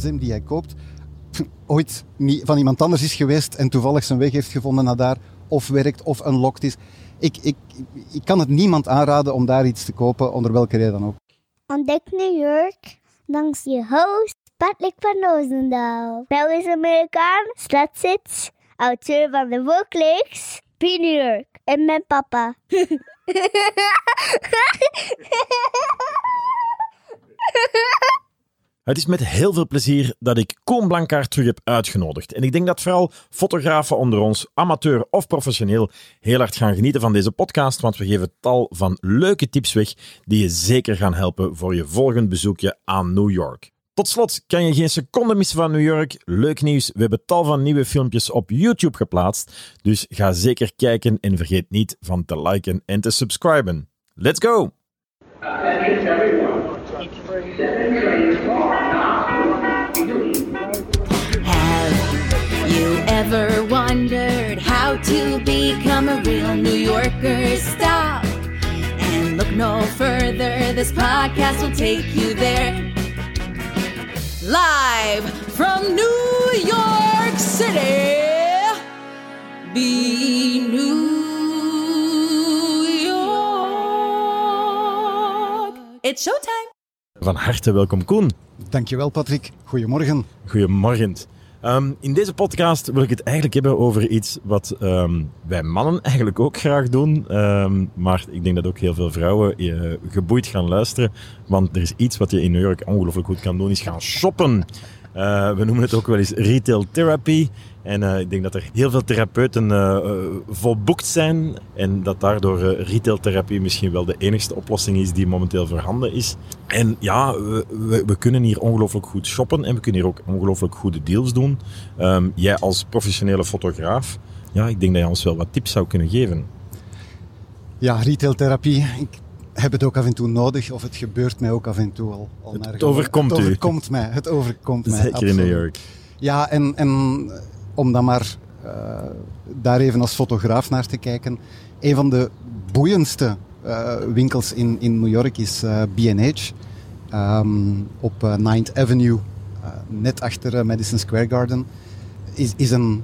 gsm die hij koopt ooit niet van iemand anders is geweest en toevallig zijn weg heeft gevonden naar daar, of werkt of unlocked is. Ik, ik, ik kan het niemand aanraden om daar iets te kopen, onder welke reden dan ook. Ontdek New York langs je host Patrick van Roosendaal. Belgisch-Amerikaan, stadsits, auteur van de Volksleaks, New York en mijn papa. Het is met heel veel plezier dat ik Koen Blankaart terug heb uitgenodigd. En ik denk dat vooral fotografen onder ons, amateur of professioneel, heel hard gaan genieten van deze podcast, want we geven tal van leuke tips weg die je zeker gaan helpen voor je volgend bezoekje aan New York. Tot slot kan je geen seconde missen van New York. Leuk nieuws, we hebben tal van nieuwe filmpjes op YouTube geplaatst, dus ga zeker kijken en vergeet niet van te liken en te subscriben. Let's go! Ever wondered how to become a real New Yorker? Stop and look no further. This podcast will take you there. Live from New York City, be New York. It's showtime. Van harte welkom Koen. Dankjewel Patrick, goedemorgen. Goedemorgen. Ehm, in deze podcast wil ik het eigenlijk hebben over iets wat ehm, wij mannen eigenlijk ook graag doen. Ehm, maar ik denk dat ook heel veel vrouwen eh, geboeid gaan luisteren. Want er is iets wat je in New York ongelooflijk goed kan doen, is gaan shoppen. Eh, we noemen het ook wel eens retail therapy. En eh, ik denk dat er heel veel therapeuten eh, volboekt zijn. En dat daardoor eh, retailtherapie misschien wel de enigste oplossing is die momenteel voorhanden is. En ja, we, we, we kunnen hier ongelooflijk goed shoppen. En we kunnen hier ook ongelooflijk goede deals doen. Ehm, jij als professionele fotograaf, ja, ik denk dat je ons wel wat tips zou kunnen geven. Ja, retailtherapie. Ik heb het ook af en toe nodig, of het gebeurt mij ook af en toe al. al Het overkomt het u. overkomt mij. Het overkomt mij. Zeker in New. York. Ja, en, en om dan maar eh, daar even als fotograaf naar te kijken. Een van de boeiendste eh, winkels in, in New York is eh, B&H. Ehm, op eh, 9th Avenue, eh, net achter eh, Madison Square Garden. Is, is een,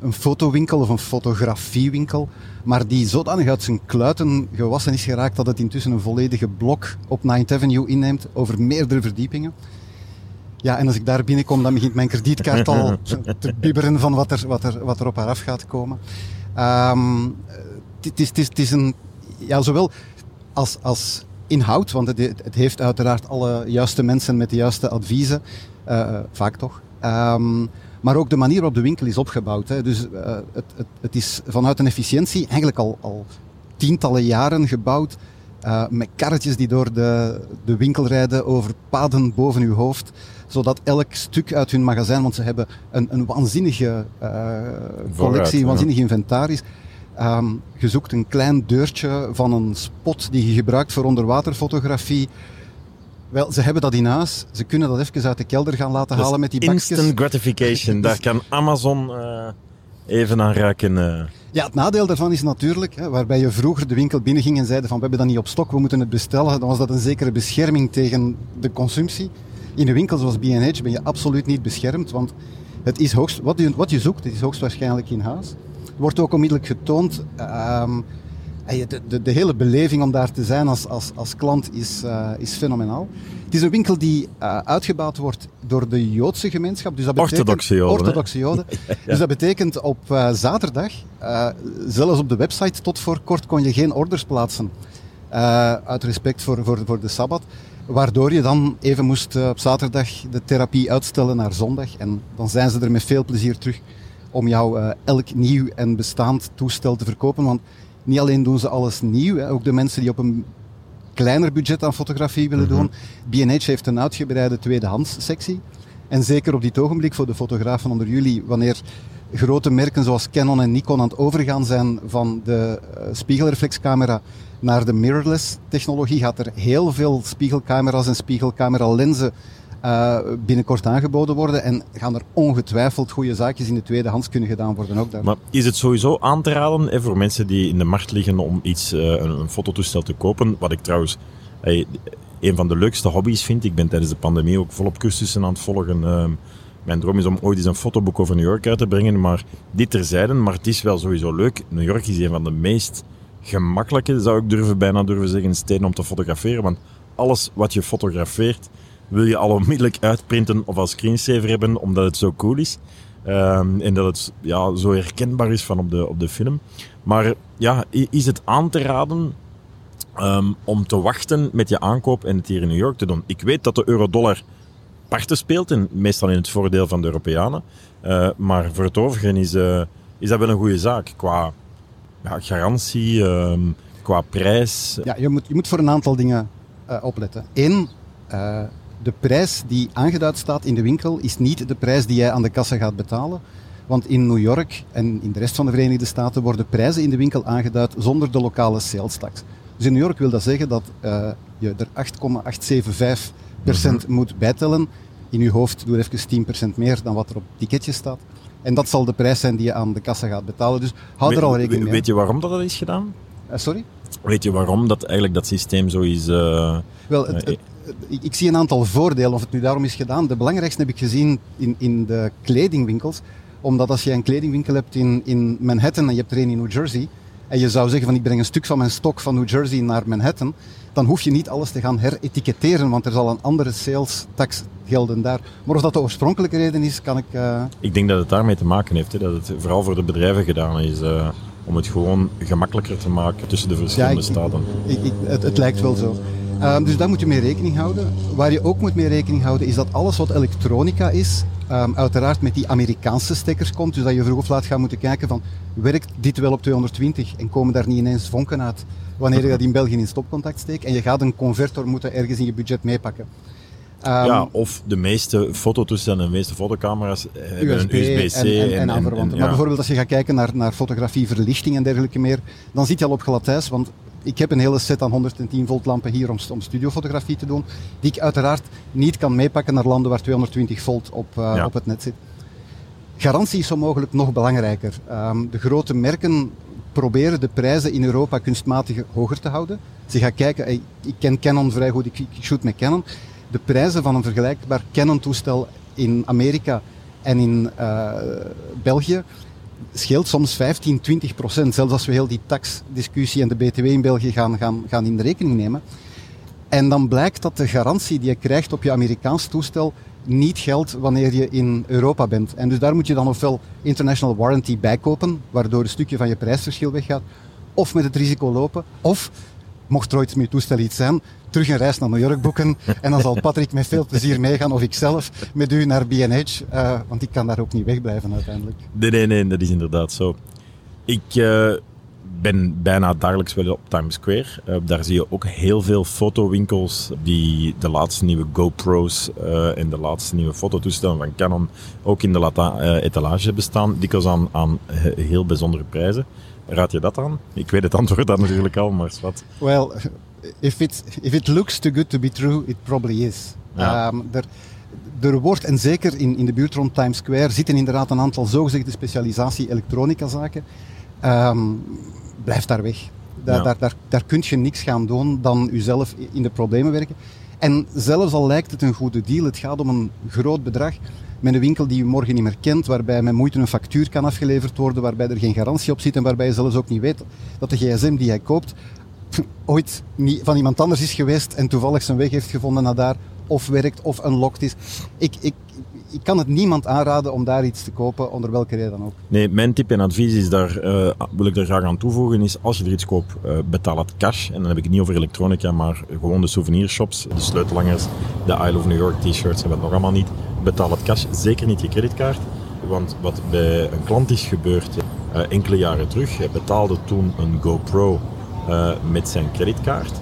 een fotowinkel of een fotografiewinkel. Maar die zodanig uit zijn kluiten gewassen is geraakt dat het intussen een volledige blok op 9th Avenue inneemt over meerdere verdiepingen. Ja, en als ik daar binnenkom, dan begint mijn kredietkaart al te bibberen van wat er, wat er, wat er op haar af gaat komen. Ehm, Het is, het is, is een, ja, zowel als, als inhoud, want het, het heeft uiteraard alle juiste mensen met de juiste adviezen, eh, vaak toch. Ehm, maar ook de manier waarop de winkel is opgebouwd. Hè. Dus eh, het, het, het is vanuit een efficiëntie eigenlijk al, al tientallen jaren gebouwd. eh, met karretjes die door de, de winkel rijden over paden boven uw hoofd. Zodat elk stuk uit hun magazijn, want ze hebben een, een waanzinnige eh, collectie, een waanzinnig inventaris. Ehm, je zoekt een klein deurtje van een spot die je gebruikt voor onderwaterfotografie. Wel, ze hebben dat in huis. Ze kunnen dat even uit de kelder gaan laten is halen met die bakjes. Instant gratification. Daar kan Amazon eh, even aan ruiken. eh. Ja, het nadeel daarvan is natuurlijk, hè, waarbij je vroeger de winkel binnenging en zeiden van we hebben dat niet op stok, we moeten het bestellen, dan was dat een zekere bescherming tegen de consumptie. In een winkel zoals B&H ben je absoluut niet beschermd, want het is hoogst, wat, je, wat je zoekt, het is hoogstwaarschijnlijk in huis. Wordt ook onmiddellijk getoond. ehm, de, de, de hele beleving om daar te zijn als, als, als klant is, eh, is fenomenaal. Het is een winkel die eh, uitgebouwd wordt door de Joodse gemeenschap. Dus dat betekent, Orthodoxe Joden? Orthodoxe Joden. Dus dat betekent op eh, zaterdag, zelfs op de website tot voor kort kon je geen orders plaatsen. Uit respect voor, voor, voor de Sabbat. Waardoor je dan even moest op zaterdag de therapie uitstellen naar zondag. En dan zijn ze er met veel plezier terug om jou elk nieuw en bestaand toestel te verkopen. Want niet alleen doen ze alles nieuw, hè, ook de mensen die op een kleiner budget aan fotografie willen doen. B&H heeft een uitgebreide tweedehands sectie. En zeker op dit ogenblik voor de fotografen onder jullie, wanneer grote merken zoals Canon en Nikon aan het overgaan zijn van de eh, spiegelreflexcamera naar de mirrorless technologie, gaat er heel veel spiegelcamera's en spiegelcamera lenzen eh, binnenkort aangeboden worden. En gaan er ongetwijfeld goede zaakjes in de tweedehands kunnen gedaan worden ook daar. Maar is het sowieso aan te raden hè, voor mensen die in de markt liggen om iets, eh, een, een fototoestel te kopen? Wat ik trouwens... een van de leukste hobby's vind. Ik ben tijdens de pandemie ook volop cursussen aan het volgen. Ehm, mijn droom is om ooit eens een fotoboek over New York uit te brengen, maar dit terzijde. Maar het is wel sowieso leuk. New York is een van de meest gemakkelijke, zou ik durven, bijna durven zeggen, steden om te fotograferen. Want alles wat je fotografeert, wil je al onmiddellijk uitprinten of als screensaver hebben, omdat het zo cool is. Ehm, en dat het ja, zo herkenbaar is van op de, op de film. Maar ja, is het aan te raden ehm, om te wachten met je aankoop en het hier in New York te doen? Ik weet dat de euro-dollar parten speelt, en meestal in het voordeel van de Europeanen. Eh, maar voor het overige is, eh, is dat wel een goede zaak. Qua ja, garantie, ehm, qua prijs. Ja, je moet, je moet voor een aantal dingen eh, opletten. Eén, de prijs die aangeduid staat in de winkel is niet de prijs die jij aan de kassa gaat betalen. Want in New York en in de rest van de Verenigde Staten worden prijzen in de winkel aangeduid zonder de lokale sales tax. Dus in New York wil dat zeggen dat eh, je er 8,875% moet bijtellen. In je hoofd doe even 10% meer dan wat er op het ticketje staat. En dat zal de prijs zijn die je aan de kassa gaat betalen. Dus hou er al rekening mee. Weet je waarom dat, dat is gedaan? Eh, sorry? Weet je waarom dat eigenlijk dat systeem zo is? eh, Wel, het- ik, ik zie een aantal voordelen, of het nu daarom is gedaan. De belangrijkste heb ik gezien in, in de kledingwinkels. Omdat als je een kledingwinkel hebt in, in Manhattan en je hebt er een in New Jersey, en je zou zeggen van ik breng een stuk van mijn stok van New Jersey naar Manhattan, dan hoef je niet alles te gaan heretiketteren, want er zal een andere sales tax gelden daar. Maar of dat de oorspronkelijke reden is, kan ik... eh, Ik denk dat het daarmee te maken heeft. Hè, dat het vooral voor de bedrijven gedaan is. eh, om het gewoon gemakkelijker te maken tussen de verschillende ik- staten. Ik, ik, het, het lijkt wel zo. Ehm, dus daar moet je mee rekening houden. Waar je ook moet mee rekening houden is dat alles wat elektronica is, ehm, uiteraard met die Amerikaanse stekkers komt. Dus dat je vroeg of laat gaat moeten kijken van, werkt dit wel op 220 en komen daar niet ineens vonken uit wanneer je dat in België in stopcontact steekt. En je gaat een converter moeten ergens in je budget meepakken. Ehm, ja, of de meeste fototoestellen en de meeste fotocamera's hebben USB, een USB-C. en, en, en, aanverwanten. ja. Maar bijvoorbeeld als je gaat kijken naar, naar fotografie, verlichting en dergelijke meer, dan zit je al op glad want ik heb een hele set aan 110 volt lampen hier om, om studiofotografie te doen, die ik uiteraard niet kan meepakken naar landen waar 220 volt op, eh, Ja. op het net zit. Garantie is zo mogelijk nog belangrijker. Ehm, de grote merken proberen de prijzen in Europa kunstmatig hoger te houden. Ze gaan kijken, ik ken Canon vrij goed, ik, ik shoot met Canon. De prijzen van een vergelijkbaar Canon-toestel in Amerika en in eh, België scheelt soms 15, 20 procent. Zelfs als we heel die taxdiscussie en de BTW in België gaan, gaan, gaan in de rekening nemen. En dan blijkt dat de garantie die je krijgt op je Amerikaans toestel niet geldt wanneer je in Europa bent. En dus daar moet je dan ofwel international warranty bij kopen, waardoor een stukje van je prijsverschil weggaat, of met het risico lopen, of, mocht er ooit met je toestel iets zijn, terug een reis naar New York boeken. En dan zal Patrick met veel plezier meegaan, of ikzelf, met u naar B&H, eh, want ik kan daar ook niet wegblijven uiteindelijk. Nee, nee, nee, dat is inderdaad zo. Ik eh, ben bijna dagelijks wel op Times Square. Eh, daar zie je ook heel veel fotowinkels die de laatste nieuwe GoPro's en de laatste nieuwe fototoestellen van Canon ook in de lata- etalage hebben staan. Dikwijls aan, aan heel bijzondere prijzen. Raad je dat aan? Ik weet het antwoord dan natuurlijk al, maar wat. Well, if it, if it looks too good to be true, it probably is. Ja. Ehm, er, er wordt, en zeker in, in de buurt rond Times Square, zitten inderdaad een aantal zogezegde specialisatie elektronica zaken. Ehm, blijf daar weg. Daar, Ja. daar, daar, daar kun je niks gaan doen dan jezelf in de problemen werken. En zelfs al lijkt het een goede deal, het gaat om een groot bedrag met een winkel die je morgen niet meer kent, waarbij met moeite een factuur kan afgeleverd worden, waarbij er geen garantie op zit en waarbij je zelfs ook niet weet dat de gsm die jij koopt ooit niet van iemand anders is geweest en toevallig zijn weg heeft gevonden naar daar, of werkt of unlocked is. Ik, ik, ik kan het niemand aanraden om daar iets te kopen, onder welke reden dan ook. Nee, mijn tip en advies is daar, eh, wil ik er graag aan toevoegen, is als je er iets koopt, eh, betaal het cash. En dan heb ik het niet over elektronica, maar gewoon de souvenirshops, de sleutelhangers, de Isle of New York t-shirts en wat nog allemaal niet. Betaal het cash, zeker niet je creditkaart. Want wat bij een klant is gebeurd eh, enkele jaren terug, hij betaalde toen een GoPro eh, met zijn creditkaart.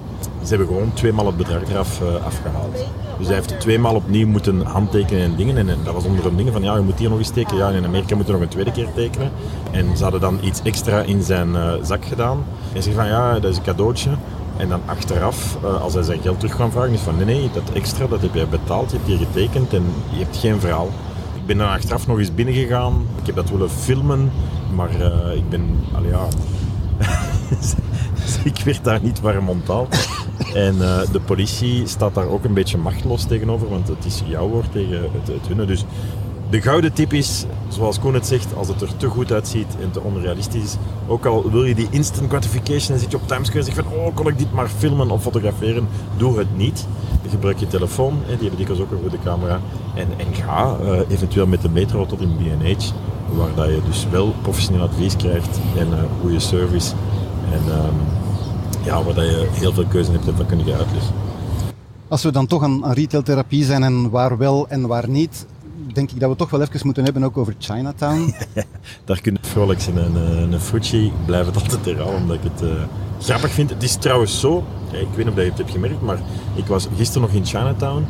Ze hebben gewoon tweemaal het bedrag eraf eh, afgehaald. Dus hij heeft tweemaal opnieuw moeten handtekenen en dingen. En, dat was onder een dingen van, ja, je moet hier nog eens tekenen. Ja, in Amerika moet je nog een tweede keer tekenen. En ze hadden dan iets extra in zijn eh, zak gedaan. En ze van, ja, dat is een cadeautje. En dan achteraf, als hij zijn geld terug kwam vragen, is van, nee, nee, dat extra, dat heb jij betaald. Je hebt hier getekend en je hebt geen verhaal. Ik ben dan achteraf nog eens binnengegaan. Ik heb dat willen filmen. Maar ik ben, al ja... ik werd daar niet warm onthaald. En eh, de politie staat daar ook een beetje machteloos tegenover, want het is jouw woord tegen het, het hunne. Dus de gouden tip is, zoals Koen het zegt, als het er te goed uitziet en te onrealistisch is, ook al wil je die instant gratification en zit je op Times Square en zeg van, oh, kon ik dit maar filmen of fotograferen, doe het niet. Gebruik je telefoon, die hebben dikwijls ook een goede camera, en, en ga eh, eventueel met de metro tot in B&H, waar dat je dus wel professioneel advies krijgt en eh, goede service. En ehm, ja, waar dat je heel veel keuze hebt en dat kun je uitleggen. Als we dan toch aan, aan retailtherapie zijn en waar wel en waar niet, denk ik dat we toch wel even moeten hebben ook over Chinatown. Daar kun je vrolijk zijn. Een, een, een Fuji, blijf het altijd herhalen omdat ik het eh, grappig vind. Het is trouwens zo, ik weet niet of je het hebt gemerkt, maar ik was gisteren nog in Chinatown.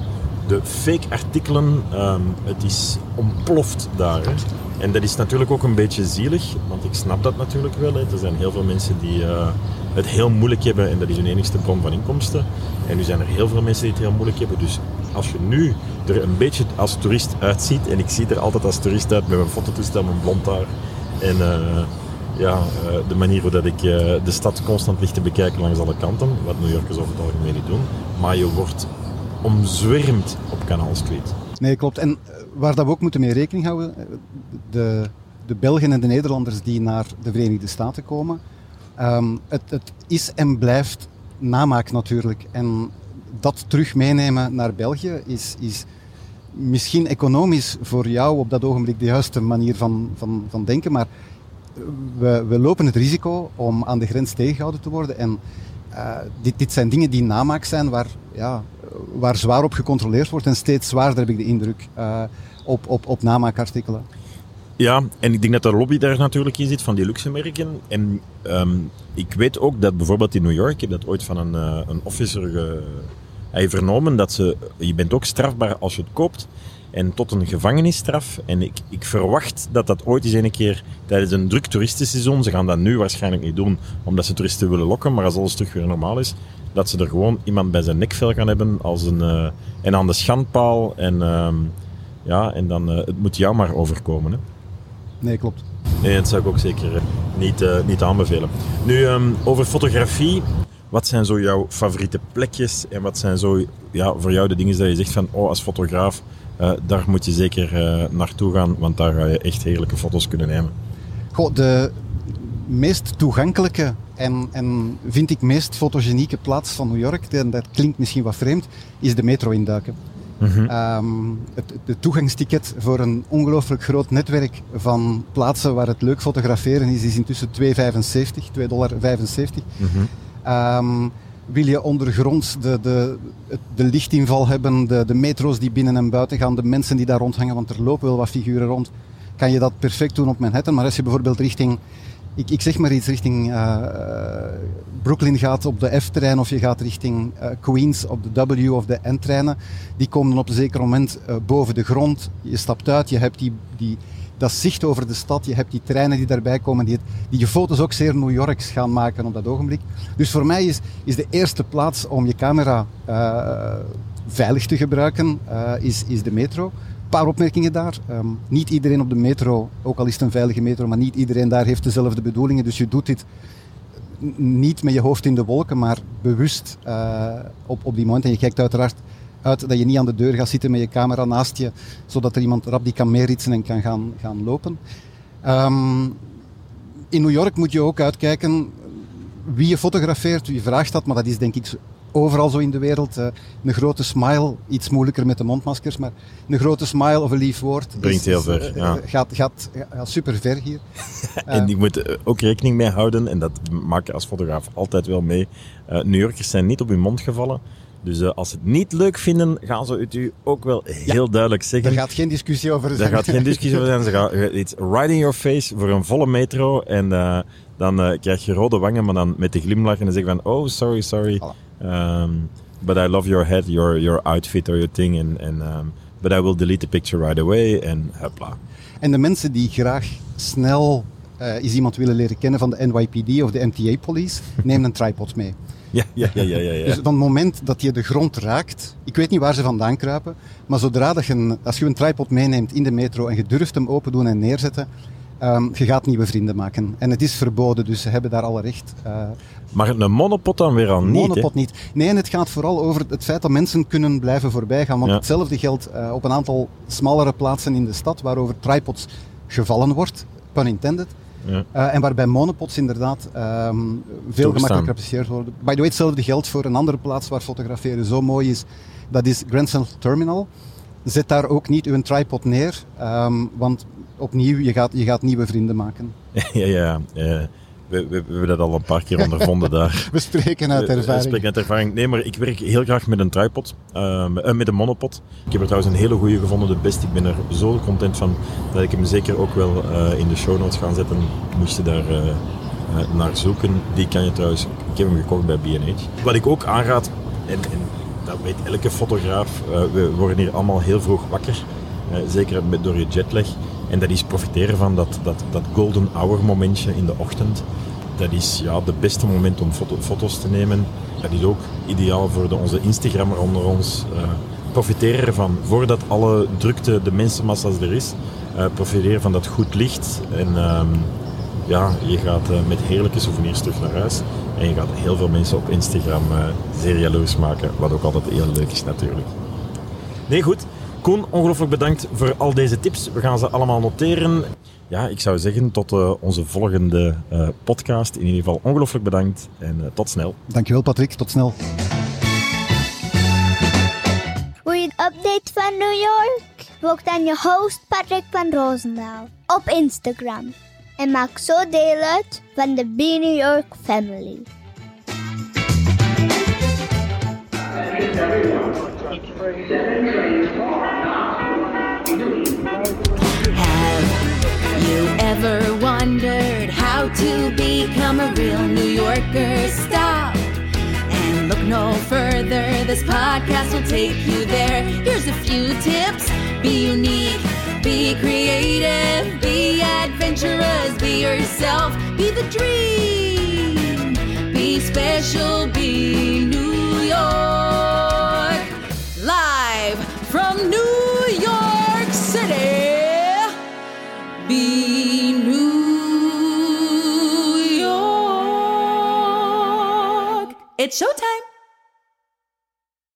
De fake artikelen, ehm, het is ontploft daar. En dat is natuurlijk ook een beetje zielig, want ik snap dat natuurlijk wel. Hè. Er zijn heel veel mensen die eh, het heel moeilijk hebben en dat is hun enigste bron van inkomsten. En nu zijn er heel veel mensen die het heel moeilijk hebben. Dus als je nu er een beetje als toerist uitziet, en ik zie er altijd als toerist uit met mijn fototoestel, mijn blond haar en eh, ja, eh, de manier hoe dat ik de stad constant ligt te bekijken langs alle kanten, wat New Yorkers over het algemeen niet doen, maar je wordt omzwermd op Kanaal Street. Nee, klopt. En eh, waar dat we ook moeten mee rekening houden, eh, de, de Belgen en de Nederlanders die naar de Verenigde Staten komen, ehm, het, het is en blijft namaak natuurlijk. En dat terug meenemen naar België is, is misschien economisch voor jou op dat ogenblik de juiste manier van, van, van denken, maar we, we lopen het risico om aan de grens tegengehouden te worden. En eh, dit, dit zijn dingen die namaak zijn waar, ja, waar zwaar op gecontroleerd wordt en steeds zwaarder heb ik de indruk eh, op, op, op namaakartikelen. Ja, en ik denk dat de lobby daar natuurlijk in zit van die luxe merken. En ehm, ik weet ook dat bijvoorbeeld in New York, ik heb dat ooit van een, eh, een officer hij vernomen, dat ze, je bent ook strafbaar als je het koopt. En tot een gevangenisstraf. En ik, ik verwacht dat dat ooit eens een keer tijdens een druk toeristenseizoen, ze gaan dat nu waarschijnlijk niet doen, omdat ze toeristen willen lokken, maar als alles terug weer normaal is, dat ze er gewoon iemand bij zijn nekvel gaan hebben als een, eh, en aan de schandpaal. En, ehm, ja, en dan, eh, het moet jou maar overkomen. Hè. Nee, klopt. Nee, dat zou ik ook zeker eh, niet, niet aanbevelen. Nu, ehm, over fotografie. Wat zijn zo jouw favoriete plekjes? En wat zijn zo ja, voor jou de dingen dat je zegt van, oh, als fotograaf, eh, daar moet je zeker eh, naartoe gaan, want daar ga je echt heerlijke foto's kunnen nemen. Goh, de meest toegankelijke en, en vind ik meest fotogenieke plaats van New York, en dat klinkt misschien wat vreemd, is de metro induiken. Ehm, het, het toegangsticket voor een ongelooflijk groot netwerk van plaatsen waar het leuk fotograferen is, is intussen 2,75, 2,75 dollar. Ehm, wil je ondergronds de, de, de lichtinval hebben, de, de metro's die binnen en buiten gaan, de mensen die daar rondhangen, want er lopen wel wat figuren rond, kan je dat perfect doen op Manhattan. Maar als je bijvoorbeeld richting, ik, ik zeg maar iets, richting eh, Brooklyn gaat op de F-trein of je gaat richting eh, Queens op de W of de N-treinen, die komen op een zeker moment eh, boven de grond. Je stapt uit, je hebt die, die, dat zicht over de stad, je hebt die treinen die daarbij komen, die, die je foto's ook zeer New Yorks gaan maken op dat ogenblik. Dus voor mij is, is de eerste plaats om je camera eh, veilig te gebruiken, eh, is, is de metro. Een paar opmerkingen daar. Ehm, niet iedereen op de metro, ook al is het een veilige metro, maar niet iedereen daar heeft dezelfde bedoelingen. Dus je doet dit niet met je hoofd in de wolken, maar bewust eh, op, op die moment. En je kijkt uiteraard uit dat je niet aan de deur gaat zitten met je camera naast je, zodat er iemand rap die kan meeritsen en kan gaan, gaan lopen. Ehm, in New York moet je ook uitkijken wie je fotografeert. Je vraagt dat, maar dat is denk ik overal zo in de wereld. Eh, een grote smile, iets moeilijker met de mondmaskers, maar een grote smile of een lief woord Brengt is- heel ver, eh, ja. gaat, gaat, gaat super ver hier. En die moeten er ook rekening mee houden, en dat maak je als fotograaf altijd wel mee. Eh New Yorkers zijn niet op hun mond gevallen. Dus eh, als ze het niet leuk vinden, gaan ze het u ook wel heel duidelijk zeggen. Daar gaat geen discussie over zijn. gaat geen discussie over zijn. Ze gaan, it's right in your face voor een volle metro. En eh, dan eh, krijg je rode wangen, maar dan met de glimlach en dan zeg je van, oh, sorry, sorry. Um, but I love your head, your, your outfit or your thing. And, and, um, but I will delete the picture right away. En hopla. En de mensen die graag snel eh eens iemand willen leren kennen van de NYPD of de MTA Police, neem een tripod mee. Ja, ja, ja, ja. ja. Dus van het moment dat je de grond raakt, ik weet niet waar ze vandaan kruipen, maar zodra dat je een, als je een tripod meeneemt in de metro en je durft hem open doen en neerzetten, Ehm, je gaat nieuwe vrienden maken. En het is verboden, dus ze hebben daar alle recht. Eh, Maar een monopot dan weer al niet, hè? monopot niet. Nee, en het gaat vooral over het feit dat mensen kunnen blijven voorbijgaan. Want Ja. hetzelfde geldt eh, op een aantal smallere plaatsen in de stad waarover tripods gevallen wordt, pun intended. Ja. Eh, en waarbij monopods inderdaad ehm, veel gemakkelijker apprecieerd worden. By the way, hetzelfde geldt voor een andere plaats waar fotograferen zo mooi is. Dat is Grand Central Terminal. Zet daar ook niet uw tripod neer, ehm, want opnieuw, je gaat, je gaat nieuwe vrienden maken. ja, ja. eh, we, we, we hebben dat al een paar keer ondervonden daar. We spreken uit ervaring. spreek uit ervaring. Nee, maar ik werk heel graag met een tripod, ehm, eh, met een monopod. Ik heb er trouwens een hele goede gevonden, de beste. Ik ben er zo content van dat ik hem zeker ook wel eh, in de show notes ga zetten. Moest je daar eh, naar zoeken. Die kan je trouwens, ik heb hem gekocht bij B&H. Wat ik ook aanraad, en, en dat weet elke fotograaf, we worden hier allemaal heel vroeg wakker. Eh, zeker met, door je jetlag. En dat is profiteren van dat, dat, dat golden hour momentje in de ochtend. Dat is ja, het beste moment om foto- foto's te nemen. Dat is ook ideaal voor de, onze Instagrammer onder ons. eh profiteren ervan, voordat alle drukte, de mensenmassa's er is, eh profiteren van dat goed licht. En ehm, ja, je gaat met heerlijke souvenirs terug naar huis. En je gaat heel veel mensen op Instagram zeer jaloers maken, wat ook altijd heel leuk is natuurlijk. Nee, goed. Koen, ongelooflijk bedankt voor al deze tips. We gaan ze allemaal noteren. Ja, ik zou zeggen tot eh, onze volgende eh, podcast. In ieder geval ongelooflijk bedankt en eh, tot snel. Dankjewel Patrick, tot snel. Wil je een update van New York? Volg dan je host Patrick van Roosendaal op Instagram. En maak zo deel uit van de Be New York family. Ever wondered how to become a real New Yorker? Stop and look no further. This podcast will take you there. Here's a few tips be unique, be creative, be adventurous, be yourself, be the dream, be special, be New York. Live from New It's showtime.